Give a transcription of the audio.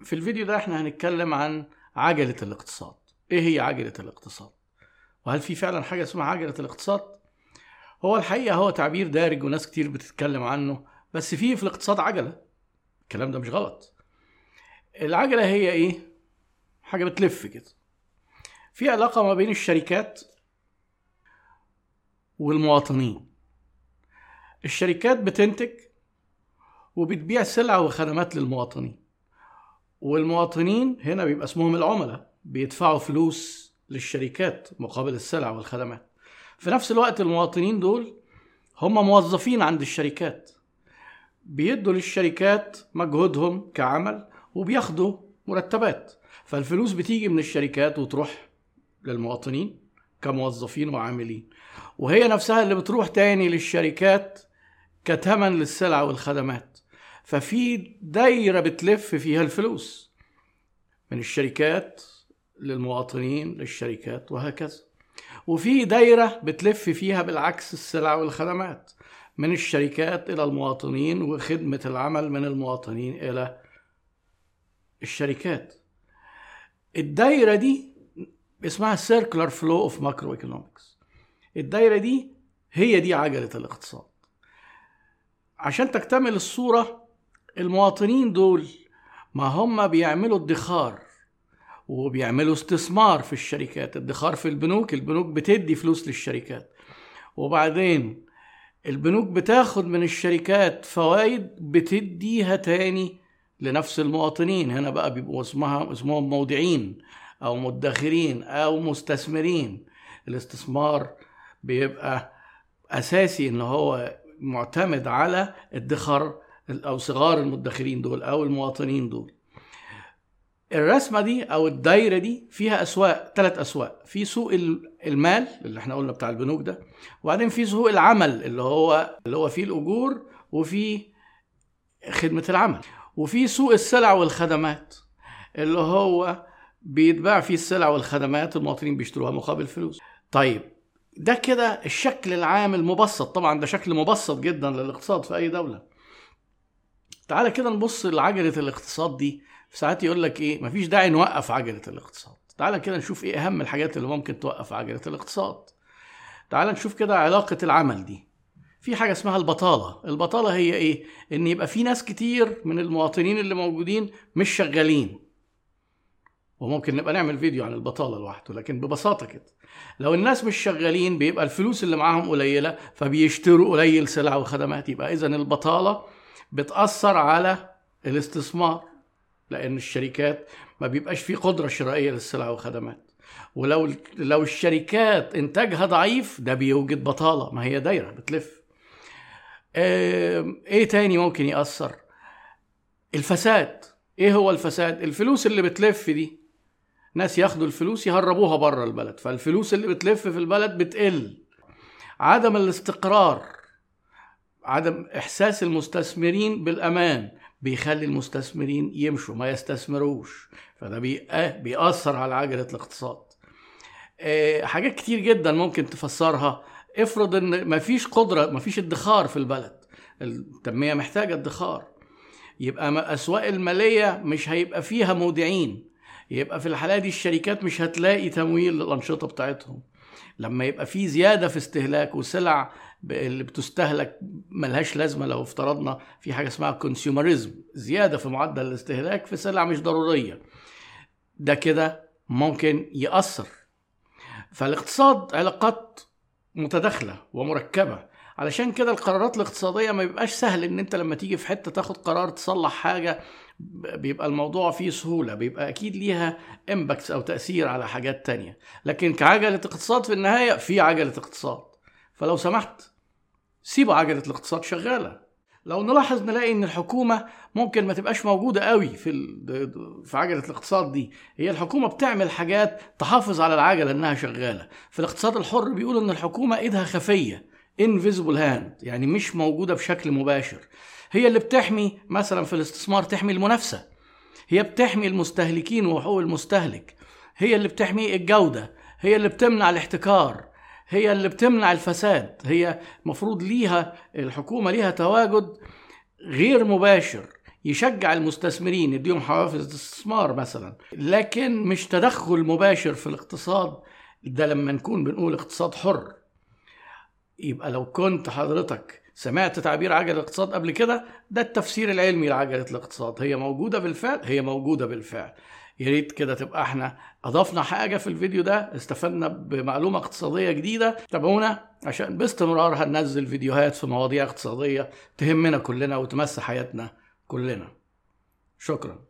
في الفيديو ده إحنا هنتكلم عن عجلة الاقتصاد. إيه هي عجلة الاقتصاد؟ وهل في فعلا حاجة اسمها عجلة الاقتصاد؟ هو الحقيقة هو تعبير دارج وناس كتير بتتكلم عنه بس في في الاقتصاد عجلة. الكلام ده مش غلط. العجلة هي إيه؟ حاجة بتلف كده. في علاقة ما بين الشركات والمواطنين. الشركات بتنتج وبتبيع سلع وخدمات للمواطنين. والمواطنين هنا بيبقى اسمهم العملاء بيدفعوا فلوس للشركات مقابل السلع والخدمات. في نفس الوقت المواطنين دول هم موظفين عند الشركات. بيدوا للشركات مجهودهم كعمل وبياخدوا مرتبات. فالفلوس بتيجي من الشركات وتروح للمواطنين كموظفين وعاملين. وهي نفسها اللي بتروح تاني للشركات كتمن للسلع والخدمات. ففي دايرة بتلف فيها الفلوس من الشركات للمواطنين للشركات وهكذا. وفي دايرة بتلف فيها بالعكس السلع والخدمات من الشركات إلى المواطنين وخدمة العمل من المواطنين إلى الشركات. الدايرة دي اسمها circular flow of macroeconomics. الدايرة دي هي دي عجلة الاقتصاد. عشان تكتمل الصورة المواطنين دول ما هم بيعملوا ادخار وبيعملوا استثمار في الشركات ادخار في البنوك البنوك بتدي فلوس للشركات. وبعدين البنوك بتاخد من الشركات فوائد بتديها تاني لنفس المواطنين. هنا بقى بيبقوا اسمها اسمهم مودعين أو مدخرين أو مستثمرين. الاستثمار بيبقى أساسي إن هو معتمد على ادخار أو صغار المدخرين دول أو المواطنين دول. الرسمة دي أو الدايرة دي فيها أسواق ثلاث أسواق. في سوق المال اللي إحنا قلنا بتاع البنوك ده وبعدين في سوق العمل اللي هو اللي هو فيه الأجور وفي خدمة العمل. وفي سوق السلع والخدمات اللي هو بيتباع فيه السلع والخدمات المواطنين بيشتروها مقابل فلوس. طيب ده كده الشكل العام المبسط. طبعا ده شكل مبسط جدا للاقتصاد في أي دولة. تعالى كده نبص لعجلة الاقتصاد دي. ساعات يقول لك إيه مفيش داعي نوقف عجلة الاقتصاد. تعالى كده نشوف إيه أهم الحاجات اللي ممكن توقف عجلة الاقتصاد. تعالى نشوف كده علاقة العمل دي. في حاجة اسمها البطالة. البطالة هي إيه؟ إن يبقى في ناس كتير من المواطنين اللي موجودين مش شغالين. وممكن نبقى نعمل فيديو عن البطالة لوحده لكن ببساطة كده. لو الناس مش شغالين بيبقى الفلوس اللي معاهم قليلة فبيشتروا قليل سلع وخدمات. يبقى اذا البطالة بتأثر على الاستثمار لأن الشركات ما بيبقاش في قدرة شرائية للسلع والخدمات. ولو لو الشركات انتاجها ضعيف ده بيوجد بطالة ما هي دايرة بتلف. إيه تاني ممكن يأثر؟ الفساد. إيه هو الفساد؟ الفلوس اللي بتلف دي. ناس ياخدوا الفلوس يهربوها بره البلد فالفلوس اللي بتلف في البلد بتقل. عدم الاستقرار. عدم إحساس المستثمرين بالأمان بيخلي المستثمرين يمشوا ما يستثمروش. فده بيأثر على عجلة الاقتصاد. حاجات كتير جدا ممكن تفسرها. افرض إن مفيش قدرة مفيش ادخار في البلد. التنمية محتاجة ادخار. يبقى أسواق المالية مش هيبقى فيها مودعين. يبقى في الحالة دي الشركات مش هتلاقي تمويل للأنشطة بتاعتهم. لما يبقى في زيادة في استهلاك وسلع اللي بتستهلك ملهاش لازمة لو افترضنا في حاجة اسمها كونسيومريزم زيادة في معدل الاستهلاك في سلع مش ضرورية. ده كده ممكن يأثر. فالاقتصاد علاقات متداخلة ومركبة. علشان كده القرارات الاقتصادية ما بيبقاش سهل إن أنت لما تيجي في حتة تاخد قرار تصلح حاجة بيبقى الموضوع فيه سهولة بيبقى أكيد ليها امباكتس أو تأثير على حاجات تانية. لكن كعجلة اقتصاد في النهاية في عجلة اقتصاد. فلو سمحت سيبوا عجلة الاقتصاد شغالة. لو نلاحظ نلاقي إن الحكومة ممكن ما تبقاش موجودة قوي في في عجلة الاقتصاد دي. هي الحكومة بتعمل حاجات تحافظ على العجلة إنها شغالة. في الاقتصاد الحر بيقولوا إن الحكومة إيدها خفية invisible hand يعني مش موجودة بشكل مباشر. هي اللي بتحمي مثلا في الاستثمار تحمي المنافسة. هي بتحمي المستهلكين وحقوق المستهلك. هي اللي بتحمي الجودة. هي اللي بتمنع الاحتكار. هي اللي بتمنع الفساد هي مفروض ليها الحكومة ليها تواجد غير مباشر يشجع المستثمرين يديهم حوافز استثمار مثلا. لكن مش تدخل مباشر في الاقتصاد ده لما نكون بنقول اقتصاد حر. يبقى لو كنت حضرتك سمعت تعبير عجلة الاقتصاد قبل كده ده التفسير العلمي لعجلة الاقتصاد. هي موجودة بالفعل هي موجودة بالفعل. يا ريت كده تبقى إحنا اضفنا حاجة في الفيديو ده استفدنا بمعلومة اقتصادية جديدة. تابعونا عشان باستمرار هننزل فيديوهات في مواضيع اقتصادية تهمنا كلنا وتمس حياتنا كلنا. شكرا.